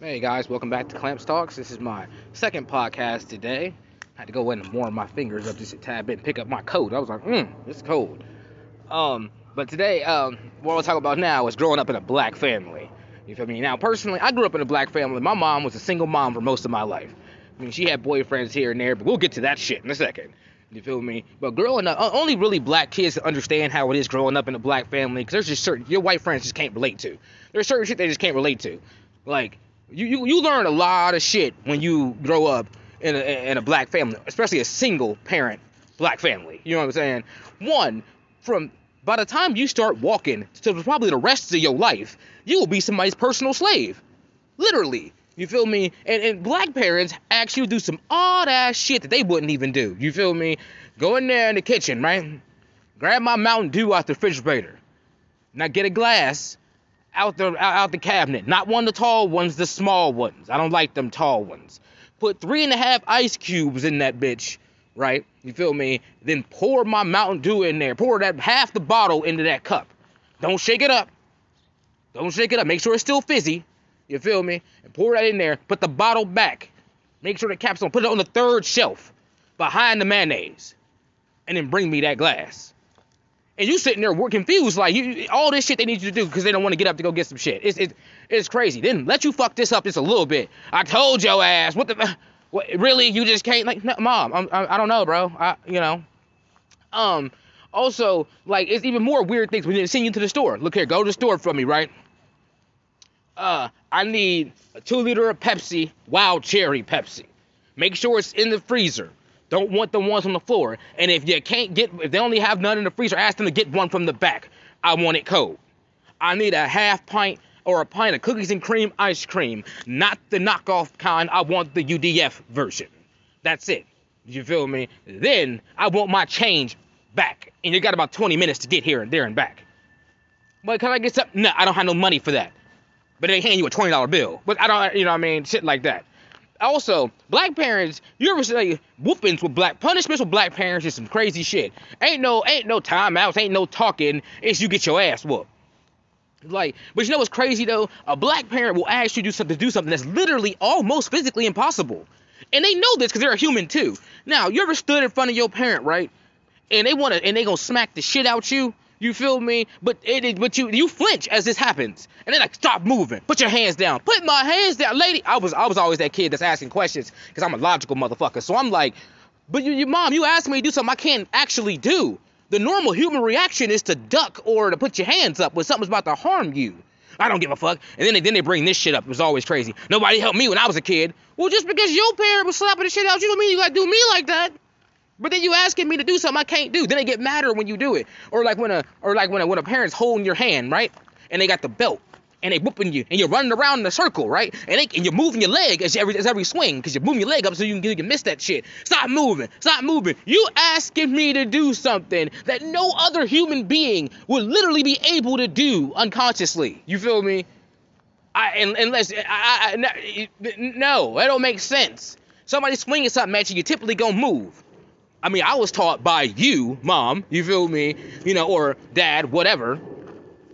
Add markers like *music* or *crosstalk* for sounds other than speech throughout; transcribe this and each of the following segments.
Hey guys, welcome back to Clamps Talks. This is my second podcast today. I had to go in and warm my fingers up just a tad bit and pick up my coat. I was like, hmm, it's cold. Um, but today, um, what I'll talk about now is growing up in a black family. You feel me? Now, personally, I grew up in a black family. My mom was a single mom for most of my life. I mean, she had boyfriends here and there, but we'll get to that shit in a second. You feel me? But growing up, only really black kids understand how it is growing up in a black family because there's just certain your white friends just can't relate to. There's certain shit they just can't relate to. Like you, you, you learn a lot of shit when you grow up in a, in a black family, especially a single parent black family. You know what I'm saying? One, from by the time you start walking to probably the rest of your life, you will be somebody's personal slave. Literally. You feel me? And, and black parents actually do some odd ass shit that they wouldn't even do. You feel me? Go in there in the kitchen, right? Grab my Mountain Dew out the refrigerator. Now get a glass out the out the cabinet. Not one of the tall ones, the small ones. I don't like them tall ones. Put three and a half ice cubes in that bitch, right? You feel me? Then pour my Mountain Dew in there. Pour that half the bottle into that cup. Don't shake it up. Don't shake it up. Make sure it's still fizzy. You feel me? And pour that in there. Put the bottle back. Make sure the cap's on. Put it on the third shelf behind the mayonnaise. And then bring me that glass. And you sitting there working confused like you all this shit they need you to do because they don't want to get up to go get some shit. It's it's it's crazy. Then let you fuck this up just a little bit. I told your ass. What the what, really you just can't like no, mom. I'm, I, I don't know, bro. I you know. Um also like it's even more weird things when they send you to the store. Look here, go to the store for me, right? uh, I need a two liter of Pepsi, wild cherry Pepsi. Make sure it's in the freezer. Don't want the ones on the floor. And if you can't get, if they only have none in the freezer, ask them to get one from the back. I want it cold. I need a half pint or a pint of cookies and cream ice cream, not the knockoff kind. I want the UDF version. That's it. You feel me? Then I want my change back. And you got about 20 minutes to get here and there and back. But can I get some? No, I don't have no money for that but they hand you a twenty dollar bill. But I don't, you know, what I mean, shit like that. Also, black parents, you ever say whoopings with black punishments with black parents is some crazy shit. Ain't no, ain't no timeouts, ain't no talking. It's you get your ass whooped. Like, but you know what's crazy though? A black parent will ask you to do something, to do something that's literally almost physically impossible, and they know this because they're a human too. Now, you ever stood in front of your parent, right? And they wanna, and they gonna smack the shit out you you feel me? But it, but you you flinch as this happens, and then like stop moving, put your hands down, put my hands down, lady. I was I was always that kid that's asking questions because I'm a logical motherfucker. So I'm like, but you, your mom, you asked me to do something I can't actually do. The normal human reaction is to duck or to put your hands up when something's about to harm you. I don't give a fuck. And then they, then they bring this shit up. It was always crazy. Nobody helped me when I was a kid. Well, just because your parent was slapping the shit out you don't mean you gotta do me like that. But then you asking me to do something I can't do. Then they get madder when you do it. Or like when a or like when a when a parent's holding your hand, right? And they got the belt and they whooping you and you're running around in a circle, right? And, they, and you're moving your leg as every as every swing because you're moving your leg up so you can, you can miss that shit. Stop moving, stop moving. You asking me to do something that no other human being would literally be able to do unconsciously. You feel me? I unless I, I, no, that don't make sense. Somebody swinging something at you, you typically gonna move. I mean, I was taught by you, mom, you feel me, you know, or dad, whatever,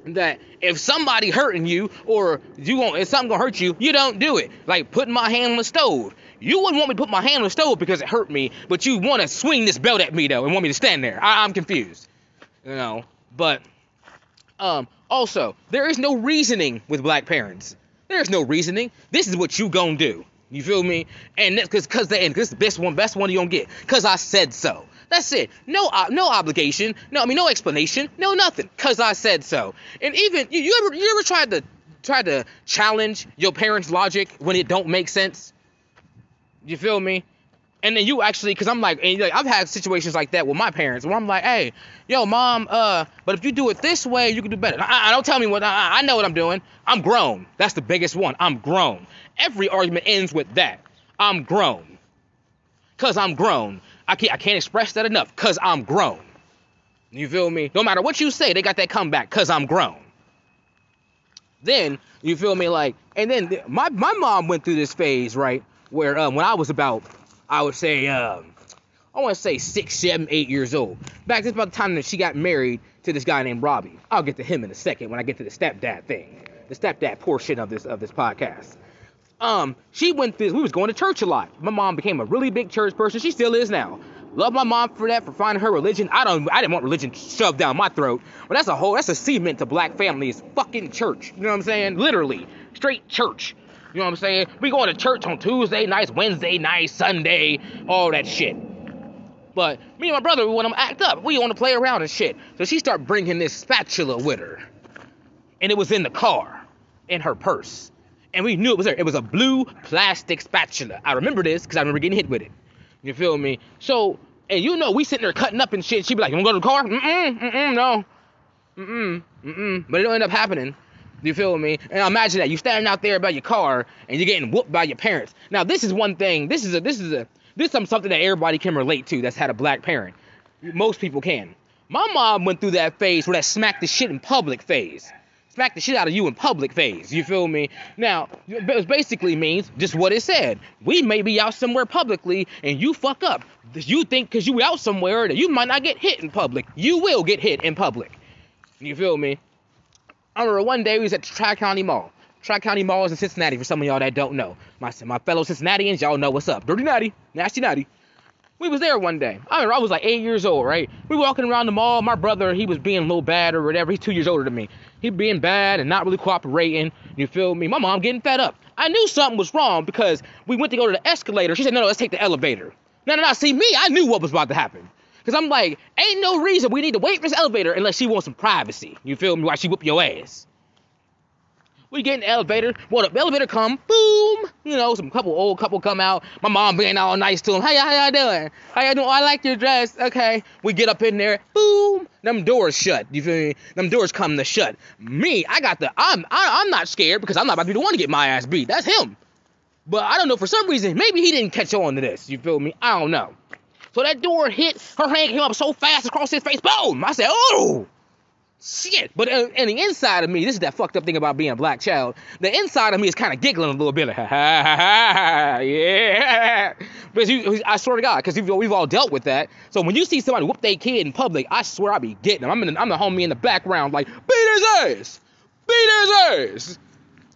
that if somebody hurting you or you want if something gonna hurt you, you don't do it. Like putting my hand on the stove. You wouldn't want me to put my hand on the stove because it hurt me, but you want to swing this belt at me though and want me to stand there. I, I'm confused, you know. But um, also, there is no reasoning with black parents. There's no reasoning. This is what you gonna do. You feel me? And that's because because the this is the best one, best one you gonna get. Cause I said so. That's it. No, uh, no obligation. No, I mean no explanation. No nothing. Cause I said so. And even you, you ever you ever tried to try to challenge your parents' logic when it don't make sense? You feel me? And then you actually, because I'm like, and like, I've had situations like that with my parents where I'm like, hey, yo, mom, uh, but if you do it this way, you can do better. I, I don't tell me what I, I know what I'm doing. I'm grown. That's the biggest one. I'm grown. Every argument ends with that. I'm grown. Cause I'm grown. I can't I can't express that enough. Cause I'm grown. You feel me? No matter what you say, they got that comeback. Cause I'm grown. Then you feel me like, and then my my mom went through this phase right where um, when I was about, I would say um, I want to say six, seven, eight years old. Back this about the time that she got married to this guy named Robbie. I'll get to him in a second when I get to the stepdad thing, the stepdad portion of this of this podcast. um, she went through, we was going to church a lot. My mom became a really big church person. She still is now. Love my mom for that, for finding her religion. I don't, I didn't want religion shoved down my throat. But that's a whole, that's a cement to black families. Fucking church. You know what I'm saying? Literally. Straight church. You know what I'm saying? We going to church on Tuesday nights, Wednesday nights, Sunday, all that shit. But me and my brother, we want to act up. We want to play around and shit. So she start bringing this spatula with her. And it was in the car, in her purse. And we knew it was there. It was a blue plastic spatula. I remember this because I remember getting hit with it. You feel me? So, and you know, we sitting there cutting up and shit. She'd be like, you wanna go to the car? Mm-mm, mm-mm, no. Mm-mm, mm-mm. But it don't end up happening. You feel me? And I imagine that you're standing out there by your car and you're getting whooped by your parents. Now, this is one thing. This is a this is a this is something that everybody can relate to that's had a black parent. Most people can. My mom went through that phase where that smack the shit in public phase. Smack the shit out of you in public phase. You feel me? Now, it basically means just what it said. We may be out somewhere publicly and you fuck up. You think because you out somewhere that you might not get hit in public. You will get hit in public. You feel me? I remember one day we was at Tri County Mall. Tri County Mall is in Cincinnati for some of y'all that don't know. My my fellow Cincinnatians, y'all know what's up. Dirty Natty, Nasty Natty. We was there one day. I remember I was like eight years old, right? We walking around the mall. My brother, he was being a little bad or whatever. He's two years older than me. He being bad and not really cooperating. You feel me? My mom getting fed up. I knew something was wrong because we went to go to the escalator. She said, no, no, let's take the elevator. No, no, no. See me, I knew what was about to happen. Cause I'm like, ain't no reason we need to wait for this elevator unless she wants some privacy. You feel me? While she whoop your ass. We get in the elevator. Well, the elevator come, boom. You know, some couple old couple come out. My mom being all nice to them. Y'all, how y'all doing? How y'all doing? Oh, I like your dress. Okay. We get up in there. Boom. Them doors shut. You feel me? Them doors come to shut. Me, I got the. I'm. I, I'm not scared because I'm not about to be the one to get my ass beat. That's him. But I don't know for some reason. Maybe he didn't catch on to this. You feel me? I don't know. So that door hit. Her hand came up so fast across his face. Boom. I said, oh shit. But uh, and the inside of me, this is that fucked up thing about being a black child. The inside of me is kind of giggling a little bit, like, ha ha ha ha, yeah. Because you, I swear to God, because we've, we've all dealt with that. So when you see somebody whoop their kid in public, I swear I be getting them. I'm, in the, I'm the homie in the background, like, beat his ass, beat his ass.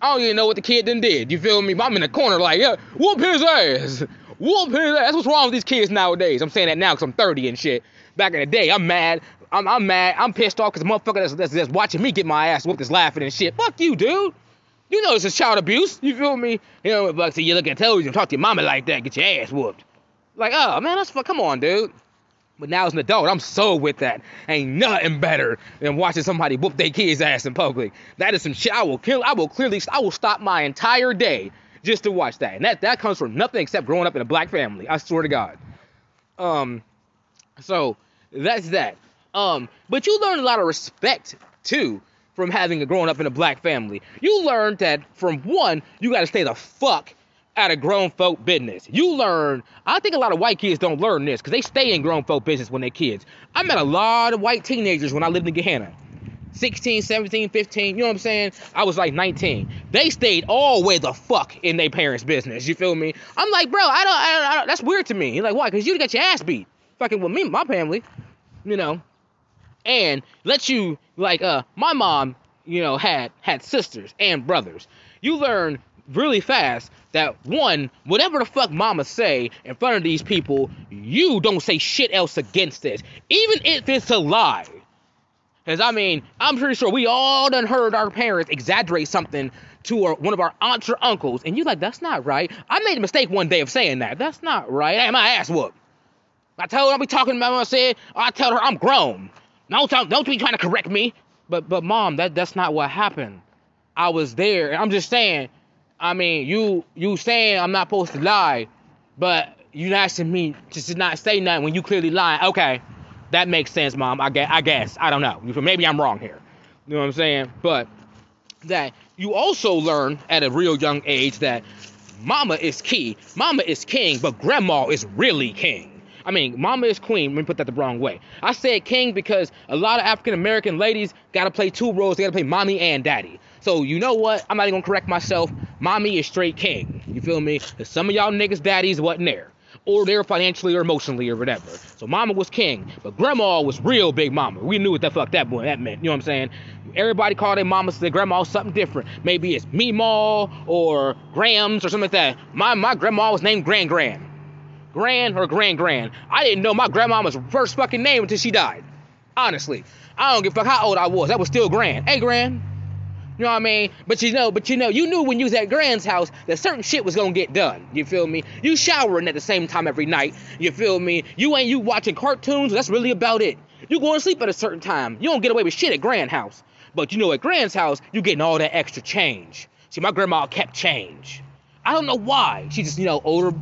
I don't even know what the kid then did. You feel me? But I'm in the corner, like, yeah, whoop his ass. Whoop his ass. That's what's wrong with these kids nowadays. I'm saying that now because I'm 30 and shit. Back in the day, I'm mad. I'm, I'm mad. I'm pissed off because the motherfucker that's, that's, that's, watching me get my ass whooped is laughing and shit. Fuck you, dude. You know this is child abuse. You feel me? You know, like, see, you look at television, talk to your mama like that, get your ass whooped. Like, oh, man, that's fuck. Come on, dude. But now as an adult, I'm so with that. Ain't nothing better than watching somebody whoop their kid's ass in public. That is some shit. I will kill. I will clearly. I will stop my entire day just to watch that. And that that comes from nothing except growing up in a black family. I swear to God. Um, so that's that. Um, but you learn a lot of respect too from having a growing up in a black family. You learn that from one, you got to stay the fuck out of grown folk business. You learn, I think a lot of white kids don't learn this because they stay in grown folk business when they're kids. I met a lot of white teenagers when I lived in Gahanna. 16, 17, 15, you know what I'm saying? I was like 19. They stayed all way the fuck in their parents' business. You feel me? I'm like, bro, I don't, I don't, I don't that's weird to me. Like, why? Because you got your ass beat. Fucking with me, my family. You know and let you like uh my mom you know had had sisters and brothers you learn really fast that one whatever the fuck mama say in front of these people you don't say shit else against this even if it's a lie because i mean i'm pretty sure we all done heard our parents exaggerate something to our, one of our aunts or uncles and you're like that's not right i made a mistake one day of saying that that's not right hey my ass whooped I told her I'll be talking about what I said. I tell her I'm grown. Don't don't be trying to correct me. But but mom, that that's not what happened. I was there. I'm just saying. I mean, you you saying I'm not supposed to lie, but you're asking me to not say nothing when you clearly lying. Okay, that makes sense, mom. I guess I guess I don't know. Maybe I'm wrong here. You know what I'm saying? But that you also learn at a real young age that mama is key, mama is king, but grandma is really king. I mean, mama is queen. Let me put that the wrong way. I said king because a lot of African American ladies got to play two roles. They got to play mommy and daddy. So you know what? I'm not even gonna correct myself. Mommy is straight king. You feel me? Some of y'all niggas daddies wasn't there. Or there financially or emotionally or whatever. So mama was king, but grandma was real big mama. We knew what the fuck that boy that meant. You know what I'm saying? Everybody called their mamas their grandma something different. Maybe it's Meemaw or Grams or something like that. My my grandma was named Grand Grand. Grand or Grand Grand. I didn't know my grandmama's first fucking name until she died. Honestly. I don't give a fuck how old I was. That was still Grand. Hey Grand. You know what I mean? But you know, but you know, you knew when you was at Grand's house that certain shit was gonna get done. You feel me? You showering at the same time every night. You feel me? You ain't you watching cartoons. That's really about it. You going to sleep at a certain time. You don't get away with shit at Grand house. But you know, at Grand's house, you getting all that extra change. See, my grandma kept change. I don't know why. She just, you know, older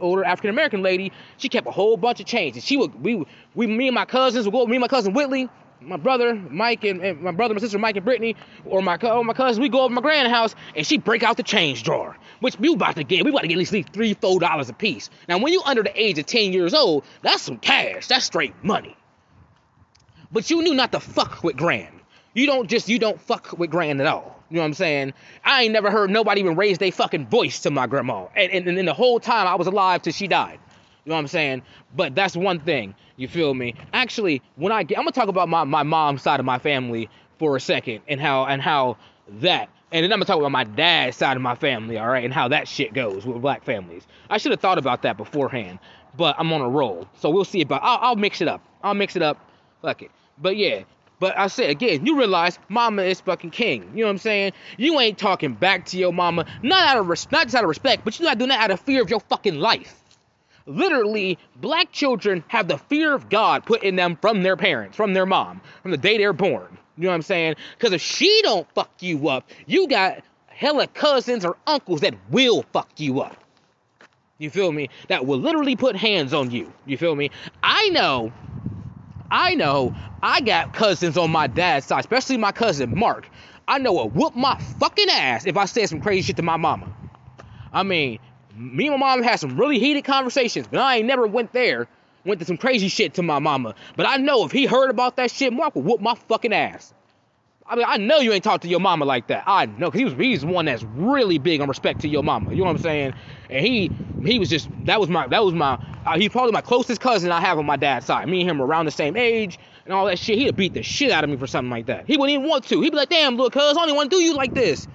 older African American lady, she kept a whole bunch of change. And she would we we me and my cousins would go me and my cousin Whitley, my brother Mike and, and my brother, my sister Mike and Brittany, or my or my cousin, we go over my grand house and she break out the change drawer, which we about to get. We about to get at least three, four dollars a piece. Now, when you under the age of ten years old, that's some cash. That's straight money. But you knew not to fuck with grand. You don't just you don't fuck with grand at all. You know what I'm saying? I ain't never heard nobody even raise their fucking voice to my grandma. And, and, and the whole time I was alive till she died. You know what I'm saying? But that's one thing. You feel me? Actually, when I get, I'm gonna talk about my, my mom's side of my family for a second and how and how that and then I'm gonna talk about my dad's side of my family, all right, and how that shit goes with black families. I should have thought about that beforehand, but I'm on a roll, so we'll see about. I'll, I'll mix it up. I'll mix it up. Fuck it. But yeah, but I said again, you realize mama is fucking king. You know what I'm saying? You ain't talking back to your mama, not out of res- not just out of respect, but you're not doing that out of fear of your fucking life literally black children have the fear of God put in them from their parents, from their mom, from the day they're born. You know what I'm saying? Because if she don't fuck you up, you got hella cousins or uncles that will fuck you up. You feel me? That will literally put hands on you. You feel me? I know, I know, I got cousins on my dad's side, especially my cousin Mark. I know will whoop my fucking ass if I said some crazy shit to my mama. I mean, me and my mom had some really heated conversations, but I ain't never went there, went to some crazy shit to my mama. But I know if he heard about that shit, Mark would whoop my fucking ass. I mean, I know you ain't talked to your mama like that. I know, cause he was he's one that's really big on respect to your mama. You know what I'm saying? And he he was just that was my that was my uh, he's probably my closest cousin I have on my dad's side. Me and him around the same age and all that shit. He'd beat the shit out of me for something like that. He wouldn't even want to. He'd be like, "Damn, little cuz, I don't want to do you like this."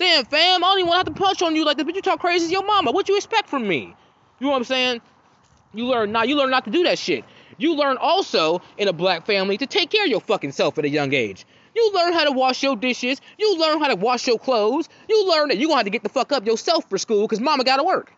Damn, fam, I don't even want to have to punch on you like this, but you talk crazy as your mama. What you expect from me? You know what I'm saying? You learn now. You learn not to do that shit. You learn also in a black family to take care of your fucking self at a young age. You learn how to wash your dishes. You learn how to wash your clothes. You learn that you're gonna have to get the fuck up yourself for school because mama gotta work.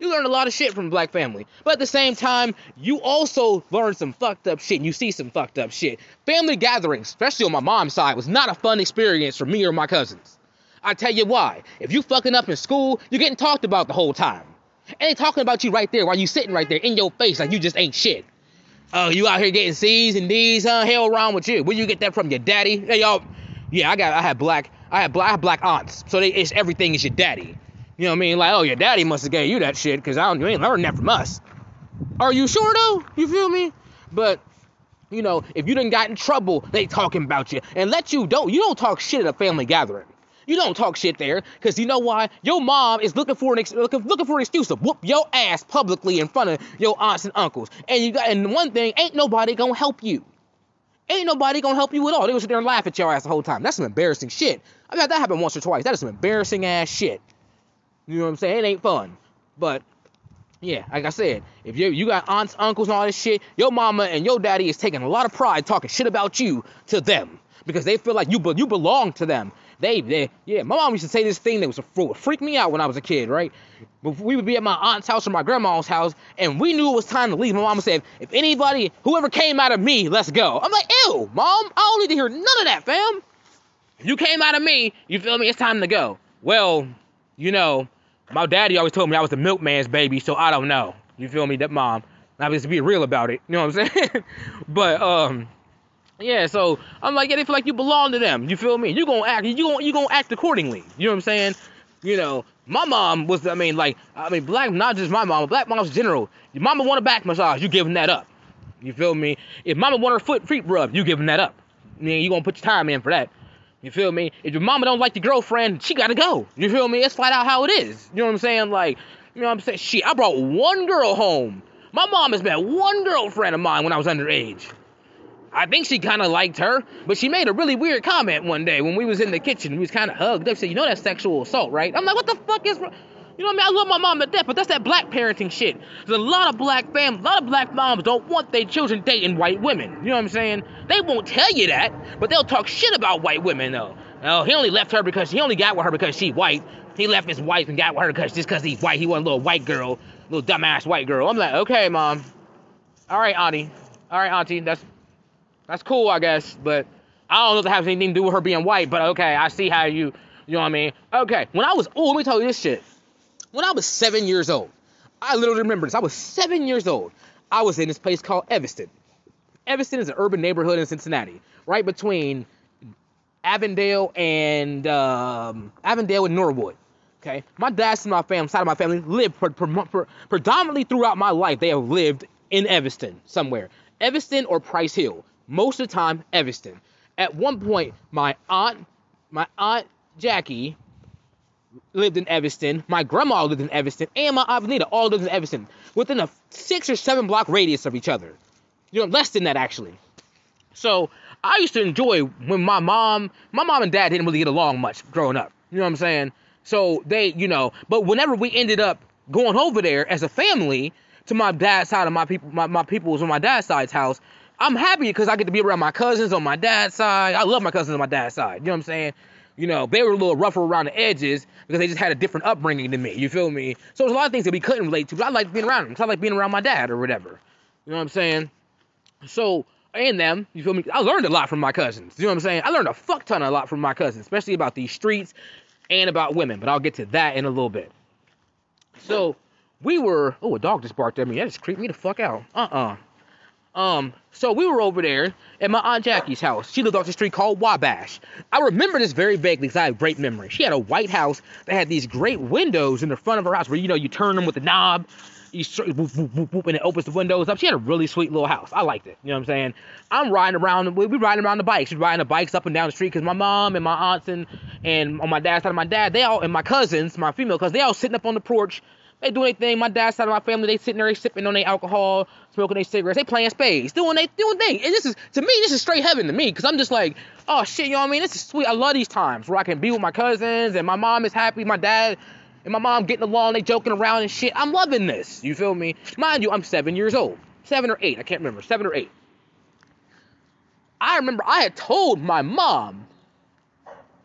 You learn a lot of shit from black family. But at the same time, you also learn some fucked up shit and you see some fucked up shit. Family gatherings, especially on my mom's side, was not a fun experience for me or my cousins. I tell you why. If you fucking up in school, you're getting talked about the whole time. And they talking about you right there while you sitting right there in your face like you just ain't shit. Oh, you out here getting C's and D's, huh? Hell wrong with you. Where you get that from? Your daddy? Hey y'all. Yeah, I got I had black I had black I black aunts. So they it's everything is your daddy. You know what I mean? Like, oh your daddy must have gave you that shit, cause I don't you ain't learned that from us. Are you sure though? You feel me? But you know, if you done got in trouble, they talking about you. And let you don't you don't talk shit at a family gathering. You don't talk shit there, cause you know why? Your mom is looking for an ex- looking, looking for an excuse to whoop your ass publicly in front of your aunts and uncles. And you got and one thing, ain't nobody gonna help you. Ain't nobody gonna help you at all. They gonna sit there and laugh at your ass the whole time. That's some embarrassing shit. I've had that happen once or twice. That is some embarrassing ass shit. You know what I'm saying? It ain't fun. But yeah, like I said, if you you got aunts, uncles, and all this shit, your mama and your daddy is taking a lot of pride talking shit about you to them because they feel like you you belong to them. They, they, yeah, my mom used to say this thing that was would freak me out when I was a kid, right? But We would be at my aunt's house or my grandma's house, and we knew it was time to leave. My mom said, if anybody, whoever came out of me, let's go. I'm like, ew, mom, I don't need to hear none of that, fam. You came out of me, you feel me? It's time to go. Well, you know, my daddy always told me I was the milkman's baby, so I don't know. You feel me? That mom. I was be real about it. You know what I'm saying? *laughs* but um, yeah, so I'm like, yeah, they feel like you belong to them. You feel me? You gonna act, you gonna you gonna act accordingly. You know what I'm saying? You know, my mom was, I mean, like, I mean, black, not just my mom, black moms in general. Your mama want a back massage, you giving that up. You feel me? If mama want her foot feet rub, you giving that up. I mean, you gonna put your time in for that. You feel me? If your mama don't like your girlfriend, she gotta go. You feel me? It's flat out how it is. You know what I'm saying? Like, You know what I'm saying? Shit, I brought one girl home. My mom has met one girlfriend of mine when I was underage. I think she kind of liked her, but she made a really weird comment one day when we was in the kitchen. We was kind of hugged up. Said, "You know that's sexual assault, right?" I'm like, "What the fuck is?" You know what I mean? I love my mom to death, but that's that black parenting shit. There's a lot of black fam, a lot of black moms don't want their children dating white women. You know what I'm saying? They won't tell you that, but they'll talk shit about white women though. Oh, he only left her because he only got with her because she white. He left his wife and got with her because just because he's white. He want a little white girl, little dumbass white girl. I'm like, okay, mom. All right, auntie. All right, auntie. That's that's cool, I guess. But I don't know if it has anything to do with her being white. But okay, I see how you. You know what I mean? Okay. When I was, oh, let me tell you this shit. When I was seven years old, I literally remember this. I was seven years old. I was in this place called Evanston. Evanston is an urban neighborhood in Cincinnati, right between Avondale and um, Avondale and Norwood. Okay, my dad's and my family, side of my family, lived for, for, for, predominantly throughout my life. They have lived in Evanston somewhere, Evanston or Price Hill. Most of the time, Evanston. At one point, my aunt, my aunt Jackie, lived in Evanston. My grandma lived in Evanston, and my aunt Benita all lived in Evanston, within a six or seven block radius of each other. You know, less than that actually. So I used to enjoy when my mom, my mom and dad didn't really get along much growing up. You know what I'm saying? So they, you know, but whenever we ended up going over there as a family to my dad's side of my people, my, my people was on my dad's side's house, I'm happy because I get to be around my cousins on my dad's side. I love my cousins on my dad's side. You know what I'm saying? You know, they were a little rougher around the edges because they just had a different upbringing than me. You feel me? So there's a lot of things that we couldn't relate to, but I like being around them. I like being around my dad or whatever. You know what I'm saying? So, and them, you feel me? I learned a lot from my cousins. You know what I'm saying? I learned a fuck ton a lot from my cousins, especially about these streets and about women, but I'll get to that in a little bit. So, we were, oh, a dog just barked at me. That just creeped me the fuck out. Uh-uh. Um, so we were over there at my Aunt Jackie's house. She lived off the street called Wabash. I remember this very vaguely because I have great memory. She had a white house that had these great windows in the front of her house where, you know, you turn them with the knob, you whoop, whoop, whoop, and it opens the windows up. She had a really sweet little house. I liked it. You know what I'm saying? I'm riding around, we we riding around the bikes. We riding the bikes up and down the street because my mom and my aunts and, and on my dad's side of my dad, they all, and my cousins, my female cousins, they all sitting up on the porch they do anything. My dad's side of my family, they sitting there, they sipping on their alcohol, smoking their cigarettes, they playing spades, doing they doing things. And this is to me, this is straight heaven to me, cause I'm just like, oh shit, you know what I mean? This is sweet. I love these times where I can be with my cousins and my mom is happy, my dad and my mom getting along, they joking around and shit. I'm loving this. You feel me? Mind you, I'm seven years old, seven or eight, I can't remember, seven or eight. I remember I had told my mom,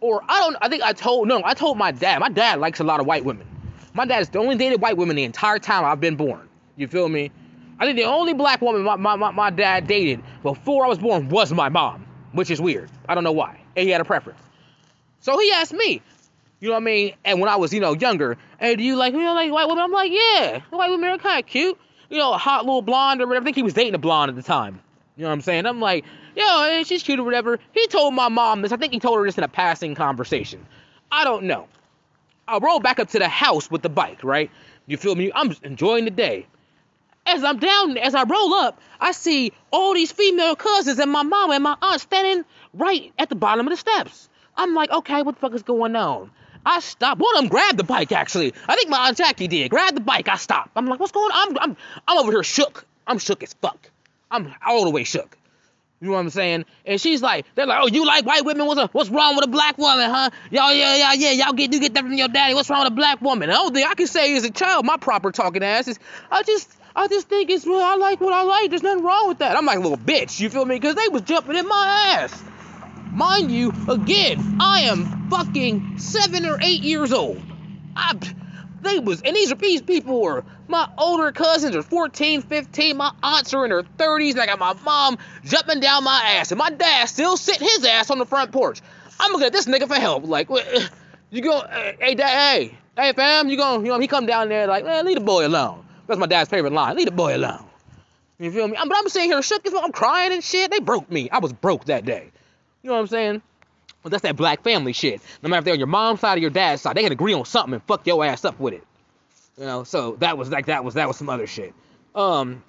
or I don't, I think I told no, I told my dad. My dad likes a lot of white women. My dad the only dated white woman the entire time I've been born. You feel me? I think the only black woman my, my, my, my dad dated before I was born was my mom, which is weird. I don't know why. And he had a preference. So he asked me, you know what I mean? And when I was, you know, younger, hey, do you like, you know, like white women? I'm like, yeah, white women are kind of cute. You know, a hot little blonde or whatever. I think he was dating a blonde at the time. You know what I'm saying? I'm like, yo, eh, she's cute or whatever. He told my mom this. I think he told her this in a passing conversation. I don't know. I roll back up to the house with the bike, right? You feel me? I'm enjoying the day. As I'm down, as I roll up, I see all these female cousins and my mom and my aunt standing right at the bottom of the steps. I'm like, okay, what the fuck is going on? I stop. One of them grabbed the bike, actually. I think my Aunt Jackie did. Grab the bike. I stop. I'm like, what's going on? I'm, I'm, I'm over here shook. I'm shook as fuck. I'm all the way shook. You know what I'm saying? And she's like, they're like, oh, you like white women? What's, a, what's wrong with a black woman, huh? Y'all, yeah, yeah, yeah, y'all get you get that from your daddy. What's wrong with a black woman? Oh, the only thing I can say as a child, my proper talking ass is, I just, I just think it's, well, I like what I like. There's nothing wrong with that. I'm like a little bitch. You feel me? Because they was jumping in my ass. Mind you, again, I am fucking seven or eight years old. I, they was, and these are these people were my older cousins are 14, 15. My aunts are in her 30s. And I got my mom jumping down my ass, and my dad still sitting his ass on the front porch. I'm looking at this nigga for help. Like, you go, hey, dad, hey, hey, fam, you going, you know, he come down there like, man, leave the boy alone. That's my dad's favorite line. Leave the boy alone. You feel me? But I'm sitting here shook as I'm crying and shit. They broke me. I was broke that day. You know what I'm saying? But that's that black family shit. No matter if they're on your mom's side or your dad's side, they can agree on something and fuck your ass up with it. You know, so that was like that was that was some other shit. Um,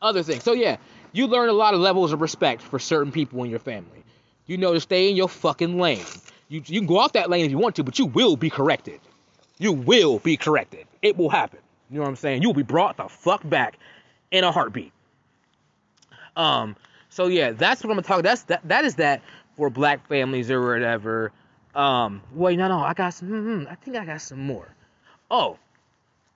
other things. So yeah, you learn a lot of levels of respect for certain people in your family. You know to stay in your fucking lane. You you can go off that lane if you want to, but you will be corrected. You will be corrected. It will happen. You know what I'm saying? You will be brought the fuck back in a heartbeat. Um, so yeah, that's what I'm gonna talk. That's that. That is that for black families or whatever. Um, wait, no, no, I got some. Mm, I think I got some more. Oh,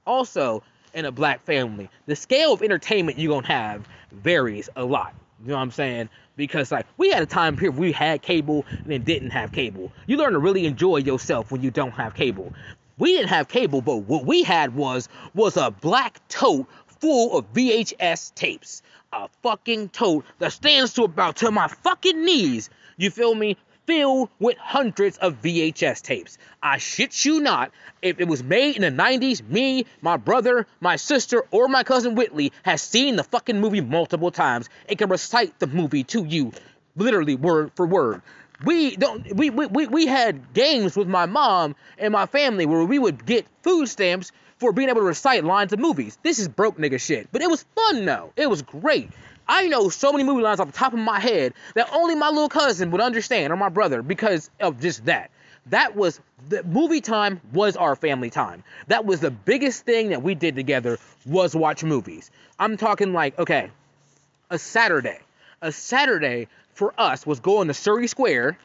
also in a black family, the scale of entertainment you're gonna have varies a lot. You know what I'm saying? Because like we had a time period we had cable and then didn't have cable. You learn to really enjoy yourself when you don't have cable. We didn't have cable, but what we had was was a black tote full of VHS tapes. A fucking tote that stands to about to my fucking knees. You feel me? Filled with hundreds of VHS tapes. I shit you not. If it was made in the 90s, me, my brother, my sister, or my cousin Whitley has seen the fucking movie multiple times and can recite the movie to you, literally word for word we don't we, we, we, we had games with my mom and my family where we would get food stamps for being able to recite lines of movies. This is broke nigga shit. But it was fun though. It was great. I know so many movie lines off the top of my head that only my little cousin would understand or my brother because of just that. That was the movie time was our family time. That was the biggest thing that we did together was watch movies. I'm talking like, okay, a Saturday. A Saturday for us was going to Surrey Square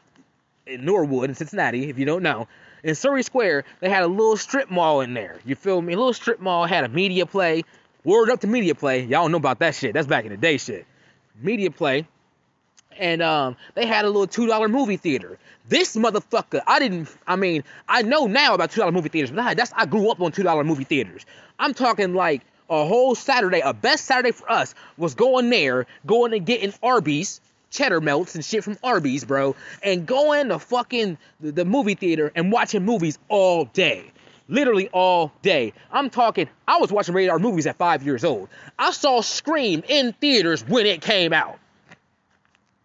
in Norwood in Cincinnati, if you don't know. In Surrey Square, they had a little strip mall in there. You feel me? A little strip mall had a media play. Word up to media play. Y'all know about that shit. That's back in the day shit. Media play. And um, they had a little two dollar movie theater. This motherfucker, I didn't. I mean, I know now about two dollar movie theaters, but I, that's I grew up on two dollar movie theaters. I'm talking like a whole Saturday, a best Saturday for us was going there, going and getting Arby's, cheddar melts and shit from Arby's, bro, and going to fucking the, the movie theater and watching movies all day. Literally all day. I'm talking, I was watching rated R movies at five years old. I saw Scream in theaters when it came out.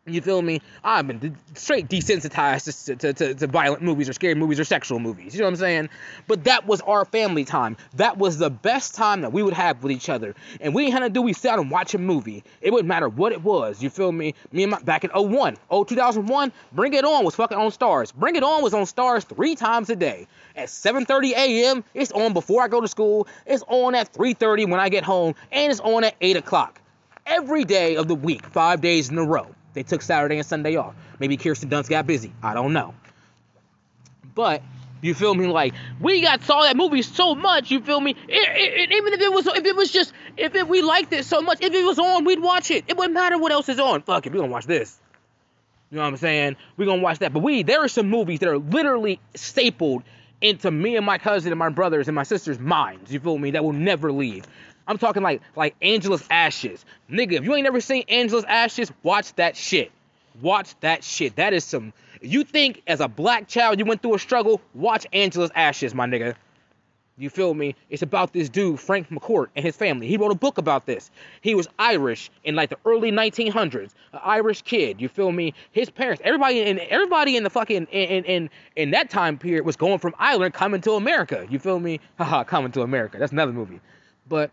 You feel me? I've been straight desensitized to, to, to, to, violent movies or scary movies or sexual movies. You know what I'm saying? But that was our family time. That was the best time that we would have with each other. And we had to do, we sat and watch a movie. It wouldn't matter what it was. You feel me? Me and my, back in 01, oh 2001, Bring It On was fucking on Starz. Bring It On was on Starz three times a day. At 7.30 a.m., it's on before I go to school. It's on at 3.30 when I get home. And it's on at 8 o'clock. Every day of the week, five days in a row. They took Saturday and Sunday off. Maybe Kirsten Dunst got busy. I don't know. But you feel me? Like we got saw that movie so much. You feel me? It, it, even if it was, if it was just, if it, we liked it so much, if it was on, we'd watch it. It wouldn't matter what else is on. Fuck it, we gonna watch this. You know what I'm saying? we gonna watch that. But we, there are some movies that are literally stapled into me and my cousin and my brothers and my sister's minds. You feel me? That will never leave. I'm talking like like Angela's Ashes. Nigga, if you ain't never seen Angela's Ashes, watch that shit. Watch that shit. That is some you think as a black child you went through a struggle, watch Angela's Ashes, my nigga. You feel me? It's about this dude, Frank McCourt, and his family. He wrote a book about this. He was Irish in like the early 1900s, an Irish kid. You feel me? His parents, everybody, and everybody in the fucking in in in that time period was going from Ireland coming to America. You feel me? Haha, coming to America. That's another movie. But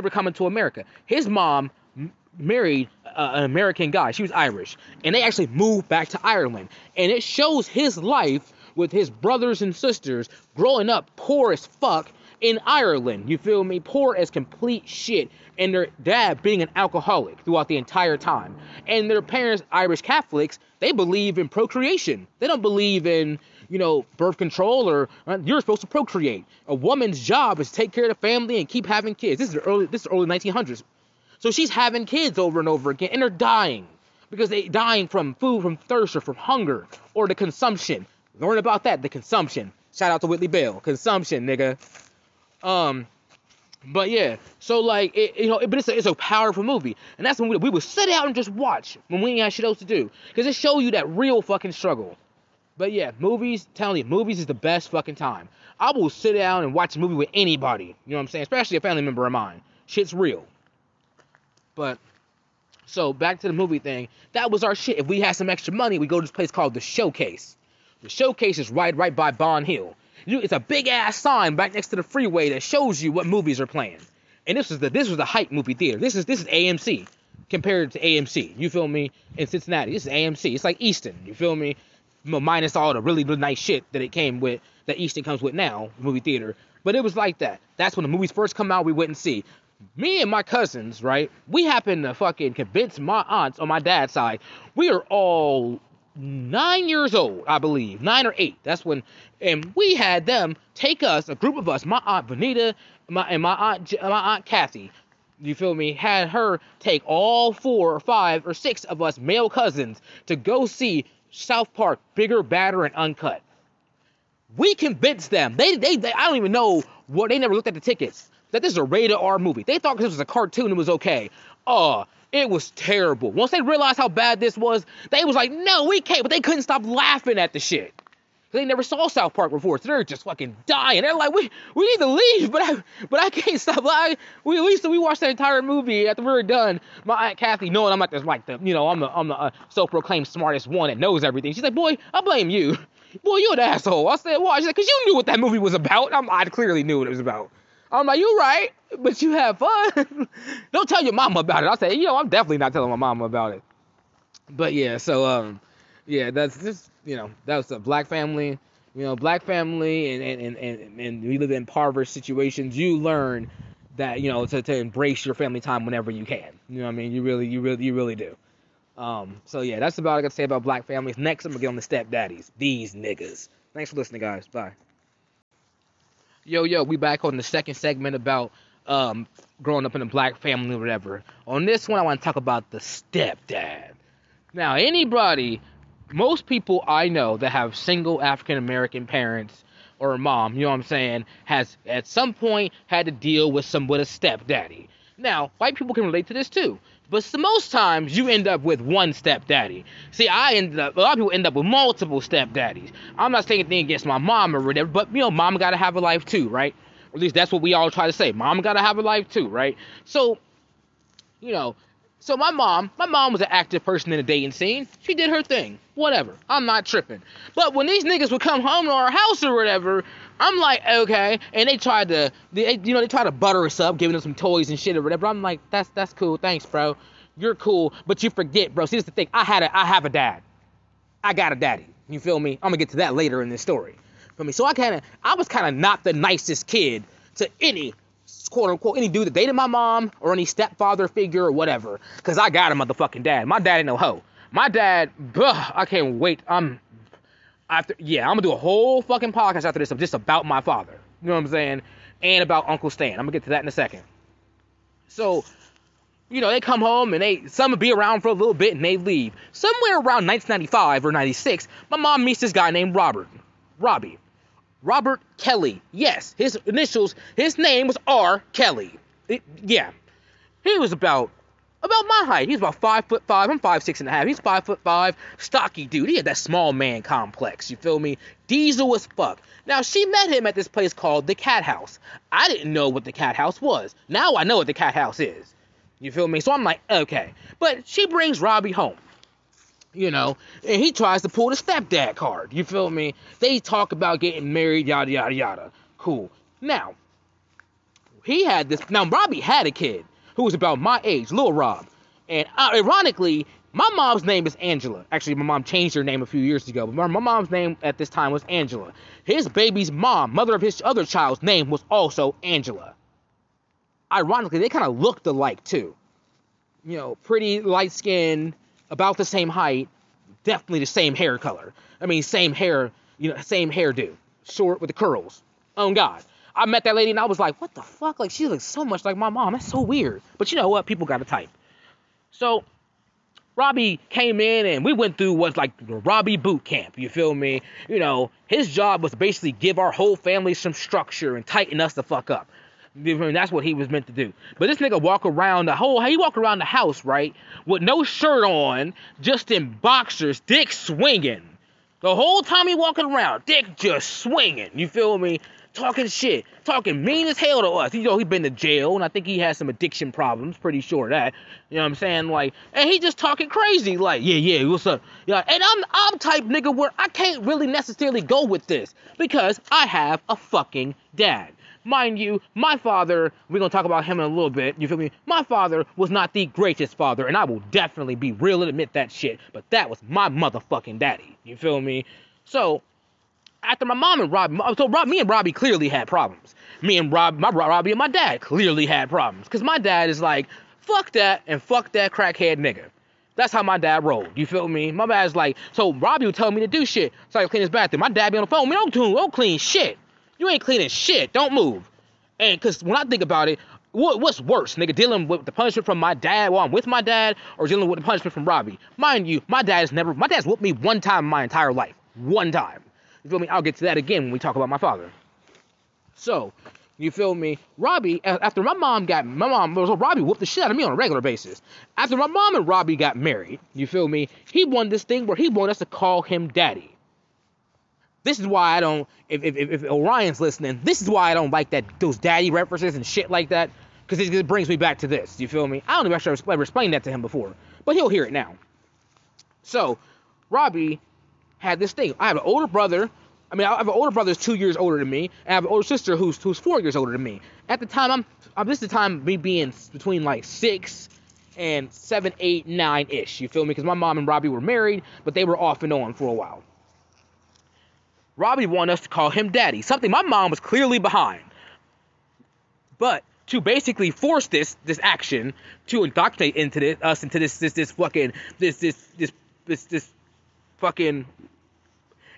were coming to America. His mom m- married uh, an American guy. She was Irish, and they actually moved back to Ireland. And it shows his life with his brothers and sisters growing up poor as fuck in Ireland. You feel me? Poor as complete shit. And their dad being an alcoholic throughout the entire time. And their parents, Irish Catholics, they believe in procreation. They don't believe in you know, birth control or uh, you're supposed to procreate. A woman's job is to take care of the family and keep having kids. This is the early this is early 1900s. So she's having kids over and over again and they're dying because they're dying from food, from thirst or from hunger or the consumption. Learn about that, the consumption. Shout out to Whitley Bell. Consumption, nigga. Um but yeah, so like it, you know, it, but it's a, it's a powerful movie, and that's when we, we would sit out and just watch when we ain't had shit else to do, because it show you that real fucking struggle. But yeah, movies, telling you, movies is the best fucking time. I will sit down and watch a movie with anybody. You know what I'm saying? Especially a family member of mine. Shit's real. But so back to the movie thing. That was our shit. If we had some extra money, we go to this place called the Showcase. The Showcase is right right by Bond Hill. You, It's a big ass sign back next to the freeway that shows you what movies are playing. And this was the this was the hype movie theater. This is this is AMC compared to AMC. You feel me? In Cincinnati, this is AMC. It's like Easton. You feel me? Minus all the really, really nice shit that it came with. that Easton comes with now, movie theater. But it was like that. That's when the movies first come out. We went and see. Me and my cousins, right? We happened to fucking convince my aunts on my dad's side. We are all nine years old, I believe, nine or eight. That's when, and we had them take us, a group of us, my aunt Vanita, my and my aunt my aunt Kathy. You feel me? Had her take all four or five or six of us male cousins to go see South Park, bigger, badder, and uncut. We convinced them. They, they, they I don't even know what. They never looked at the tickets. That this is a rated R movie. They thought it was a cartoon, it was okay. Uh, it was terrible. Once they realized how bad this was, they was like, no, we can't. But they couldn't stop laughing at the shit. They never saw South Park before, so they're just fucking dying. They're like, we we need to leave, but I but I can't stop. I, we at least we watched the entire movie after we were done. My aunt Kathy, knowing I'm not the like the you know I'm the I'm the uh, self-proclaimed smartest one that knows everything. She's like, boy, I blame you. Boy, you're an asshole. I said, why? She's like, cause you knew what that movie was about. I'm, I clearly knew what it was about. I'm like, you right, but you have fun. *laughs* Don't tell your mama about it. I say, you know, I'm definitely not telling my mama about it. But yeah, so um, yeah, that's just you know, that was a black family. You know, black family, and and and and and we live in impoverished situations. You learn that you know to, to embrace your family time whenever you can. You know what I mean? You really, you really, you really do. Um, so yeah, that's about all I got to say about black families. Next, I'm gonna get on the stepdaddies. These niggas. Thanks for listening, guys. Bye. Yo, yo, we back on the second segment about um, growing up in a black family or whatever. On this one, I want to talk about the stepdad. Now, anybody, most people I know that have single African American parents or a mom, you know what I'm saying, has at some point had to deal with some with a stepdaddy. Now, white people can relate to this too. But most times you end up with one stepdaddy. See, I ended up a lot of people end up with multiple stepdaddies. I'm not saying anything against my mom or whatever, but you know, mom gotta have a life too, right? Or at least that's what we all try to say. Mom gotta have a life too, right? So, you know, so my mom, my mom was an active person in the dating scene. She did her thing. Whatever. I'm not tripping. But when these niggas would come home to our house or whatever, I'm like, okay. And they tried to, they, you know, they tried to butter us up, giving us some toys and shit or whatever. I'm like, that's that's cool. Thanks, bro. You're cool. But you forget, bro. See, this is the thing. I had a, I have a dad. I got a daddy. You feel me? I'm gonna get to that later in this story. Feel me? So I kind of, I was kind of not the nicest kid to any quote unquote any dude that dated my mom or any stepfather figure or whatever. Cause I got a motherfucking dad. My dad ain't no hoe. My dad, ugh, I can't wait. I'm after yeah, I'm gonna do a whole fucking podcast after this of just about my father. You know what I'm saying? And about Uncle Stan. I'm gonna get to that in a second. So, you know, they come home and they some will be around for a little bit and they leave. Somewhere around 1995 or 96, my mom meets this guy named Robert. Robbie. Robert Kelly. Yes, his initials, his name was R. Kelly. It, yeah. He was about about my height. He's about five foot five. I'm five six and a half. He's five foot five. Stocky dude. He had that small man complex. You feel me? Diesel as fuck. Now she met him at this place called the Cat House. I didn't know what the Cat House was. Now I know what the Cat House is. You feel me? So I'm like, okay. But she brings Robbie home. You know, and he tries to pull the stepdad card. You feel me? They talk about getting married, yada yada yada. Cool. Now, he had this. Now Robbie had a kid who was about my age, little Rob. And uh, ironically, my mom's name is Angela. Actually, my mom changed her name a few years ago, but my, my mom's name at this time was Angela. His baby's mom, mother of his other child's name, was also Angela. Ironically, they kind of looked alike too. You know, pretty light skin, about the same height, definitely the same hair color. I mean, same hair, you know, same hairdo, short with the curls. Oh God. I met that lady and I was like, what the fuck? Like, she looks so much like my mom. That's so weird. But you know what? People got a type. So, Robbie came in and we went through what's like the Robbie boot camp. You feel me? You know, his job was basically give our whole family some structure and tighten us the fuck up. That's what he was meant to do. But this nigga walk around the whole, he walk around the house, right, with no shirt on, just in boxers, dick swinging. The whole time he walking around, dick just swinging. You feel me? Talking shit, talking mean as hell to us. You know, he been to jail, and I think he has some addiction problems. Pretty sure that. You know what I'm saying? Like, and he just talking crazy. Like, yeah, yeah, what's up? Yeah, and I'm I'm type nigga where I can't really necessarily go with this because I have a fucking dad. Mind you, my father, we're gonna talk about him in a little bit, you feel me? My father was not the greatest father, and I will definitely be real and admit that shit, but that was my motherfucking daddy, you feel me? So, after my mom and Robbie, so Rob, me and Robbie clearly had problems. Me and Rob, my Robbie and my dad clearly had problems. Cause my dad is like, fuck that and fuck that crackhead nigga. That's how my dad rolled. You feel me? My dad's like, so Robbie would tell me to do shit. So I clean his bathroom. My dad be on the phone. Me don't do, don't clean shit. You ain't cleaning shit. Don't move. And cause when I think about it, what, what's worse, nigga, dealing with the punishment from my dad while I'm with my dad, or dealing with the punishment from Robbie? Mind you, my dad's never, my dad's whooped me one time in my entire life. One time. You feel me? I'll get to that again when we talk about my father. So, you feel me? Robbie, after my mom got my mom, so Robbie whooped the shit out of me on a regular basis. After my mom and Robbie got married, you feel me? He won this thing where he wanted us to call him daddy. This is why I don't. If, if, if Orion's listening, this is why I don't like that those daddy references and shit like that, because it, brings me back to this. You feel me? I don't know if I ever explained that to him before, but he'll hear it now. So, Robbie had this thing. I have an older brother I mean, I have an older brother who's two years older than me, and I have an older sister who's who's four years older than me. At the time, I'm, I'm this is the time me being between like six and seven, eight, nine ish. You feel me? Because my mom and Robbie were married, but they were off and on for a while. Robbie wanted us to call him daddy, something my mom was clearly behind. But to basically force this this action to indoctrinate into this, us into this this this fucking this this this this this fucking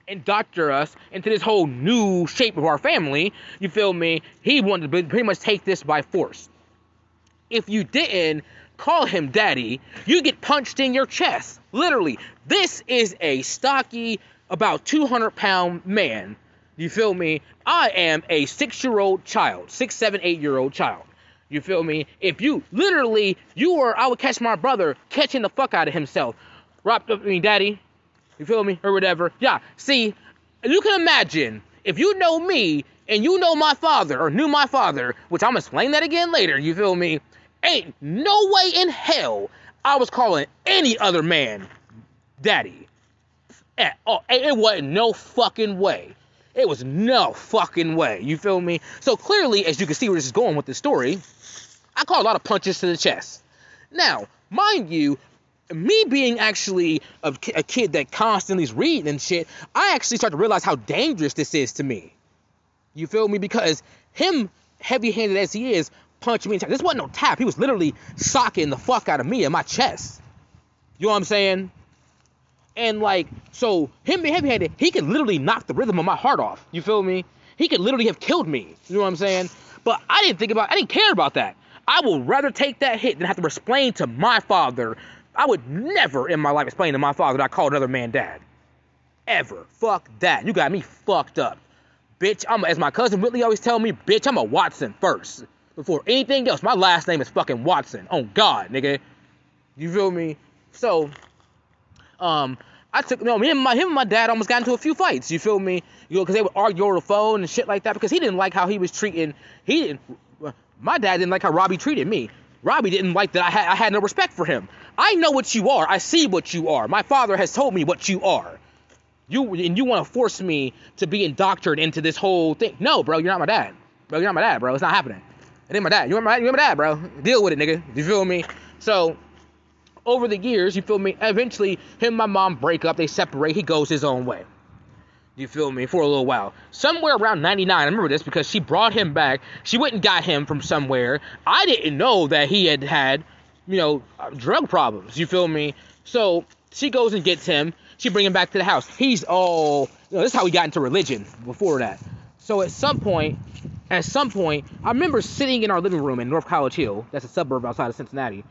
indoctor us into this whole new shape of our family, you feel me? He wanted to pretty much take this by force. If you didn't call him daddy, you get punched in your chest. Literally. This is a stocky, about 200 pound man. You feel me? I am a six year old child, six, seven, eight year old child. You feel me? If you literally, you were, I would catch my brother catching the fuck out of himself. Rob, I mean, daddy, you feel me? Or whatever. Yeah. See, you can imagine if you know me and you know my father or knew my father, which I'm gonna explain that again later. You feel me? Ain't no way in hell I was calling any other man daddy. At all. It wasn't no fucking way. It was no fucking way. You feel me? So clearly, as you can see where this is going with the story, I call a lot of punches to the chest. Now, mind you, me being actually a, a kid that constantly is reading and shit, I actually start to realize how dangerous this is to me. You feel me? Because him, heavy-handed as he is, punching me in the chest. This wasn't no tap. He was literally socking the fuck out of me in my chest. You know what I'm saying? And like, so him being heavy-handed, he could literally knock the rhythm of my heart off. You feel me? He could literally have killed me. You know what I'm saying? But I didn't think about. I didn't care about that. I would rather take that hit than have to explain to my father I would never in my life explain to my father that I called another man dad. Ever. Fuck that. You got me fucked up. Bitch, I'm as my cousin Whitley always tell me, bitch, I'm a Watson first. Before anything else. My last name is fucking Watson. On God, nigga. You feel me? So, um, I took no me and my him and my dad almost got into a few fights. You feel me? You know, because they would argue over the phone and shit like that because he didn't like how he was treating. He didn't. My dad didn't like how Robbie treated me. Robbie didn't like that I had I had no respect for him. I know what you are. I see what you are. My father has told me what you are. You and you want to force me to be indoctrinated into this whole thing. No, bro, you're not my dad. Bro, you're not my dad, bro. It's not happening. It ain't my dad. You're my, you're my dad, bro. Deal with it, nigga. You feel me? So, over the years, you feel me? Eventually, him and my mom break up. They separate. He goes his own way. You feel me? For a little while. Somewhere around 99, I remember this because she brought him back. She went and got him from somewhere. I didn't know that he had had you know, drug problems. You feel me? So she goes and gets him. She bring him back to the house. He's all, you know, this is how we got into religion before that. So at some point, at some point, I remember sitting in our living room in North College Hill. That's a suburb outside of Cincinnati.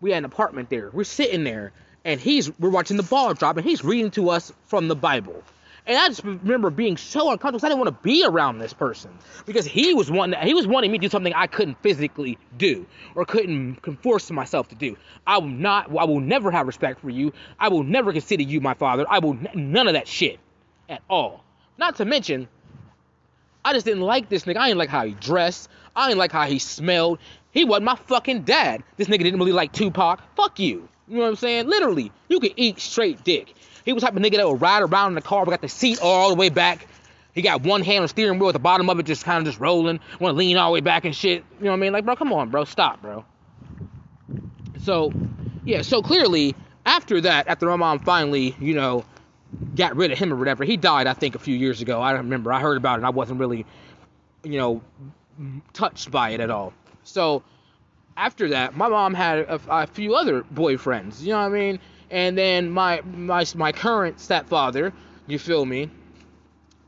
We had an apartment there. We're sitting there, and he's we're watching the ball drop, and he's reading to us from the Bible. And I just remember being so uncomfortable I didn't want to be around this person because he was wanting he was wanting me to do something I couldn't physically do or couldn't force myself to do. I will not. I will never have respect for you. I will never consider you my father. I will none of that shit at all. Not to mention, I just didn't like this nigga. I didn't like how he dressed. I didn't like how he smelled. He wasn't my fucking dad. This nigga didn't really like Tupac. Fuck you. You know what I'm saying? Literally, you could eat straight dick. He was type of nigga that would ride around in the car, but got the seat all the way back. He got one hand on the steering wheel at the bottom of it, just kind of just rolling. Want to lean all the way back and shit. You know what I mean? Like, bro, come on, bro, stop, bro. So, yeah. So clearly, after that, after my mom finally, you know, got rid of him or whatever. He died, I think, a few years ago. I don't remember. I heard about it. I wasn't really, you know, touched by it at all. So after that, my mom had a, a few other boyfriends. You know what I mean? And then my my my current stepfather, you feel me?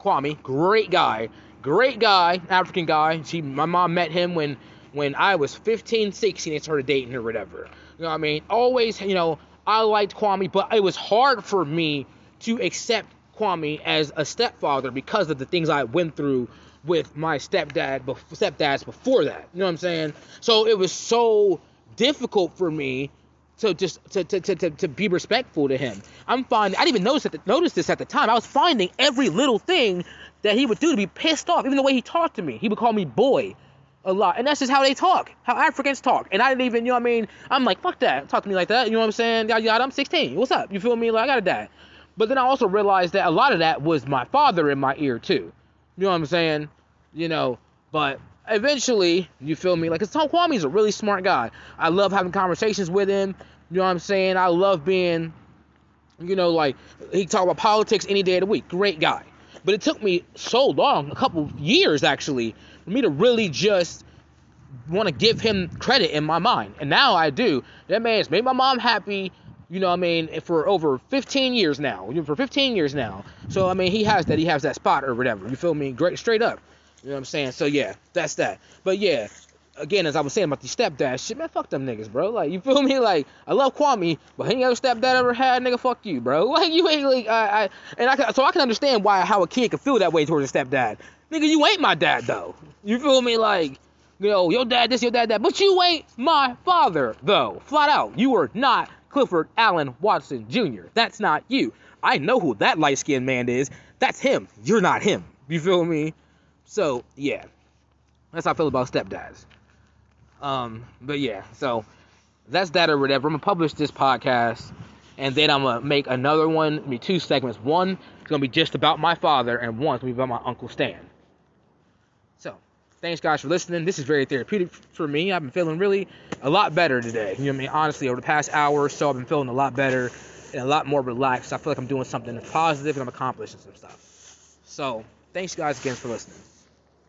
Kwame, great guy, great guy, African guy. She, my mom met him when when I was 15, 16 and started dating or whatever. You know what I mean? Always, you know, I liked Kwame, but it was hard for me to accept Kwame as a stepfather because of the things I went through with my stepdad, stepdads before that. You know what I'm saying? So it was so difficult for me to just to, to, to, to, be respectful to him. I'm finding I didn't even notice it, notice this at the time. I was finding every little thing that he would do to be pissed off. Even the way he talked to me, he would call me boy a lot, and that's just how they talk, how Africans talk. And I didn't even, you know what I mean? I'm like, fuck that, talk to me like that. You know what I'm saying? Yada yada. I'm 16. What's up? You feel me? Like I got a dad. But then I also realized that a lot of that was my father in my ear too. You know what I'm saying? You know, but eventually, you feel me? Like, cause Tom Kwame's a really smart guy. I love having conversations with him. You know what I'm saying? I love being, you know, like he talk about politics any day of the week. Great guy. But it took me so long, a couple years actually, for me to really just want to give him credit in my mind. And now I do. That man's made my mom happy. You know, what I mean, for over 15 years now. For 15 years now. So I mean, he has that. He has that spot or whatever. You feel me? Great, straight up. You know what I'm saying? So yeah, that's that. But yeah, again, as I was saying about the stepdad shit, man, fuck them niggas, bro. Like, you feel me? Like, I love Kwame, but any other stepdad ever had, nigga, fuck you, bro. *laughs* Like, you ain't like, I, I and I can, so I can understand why how a kid can feel that way towards a stepdad. Nigga, you ain't my dad though. You feel me? Like, you know, your dad this, your dad that, but you ain't my father though. Flat out, you are not Clifford Allen Watson Jr. That's not you. I know who that light skinned man is. That's him. You're not him. You feel me? So yeah, that's how I feel about stepdads. Um, but yeah, so that's that or whatever. I'm gonna publish this podcast, and then I'm gonna make another one. Mean, two segments. One is gonna be just about my father, and one's gonna be about my uncle Stan. So, thanks guys for listening. This is very therapeutic for me. I've been feeling really a lot better today. You know what I mean? Honestly, over the past hour or so, I've been feeling a lot better and a lot more relaxed. I feel like I'm doing something positive and I'm accomplishing some stuff. So, thanks guys again for listening.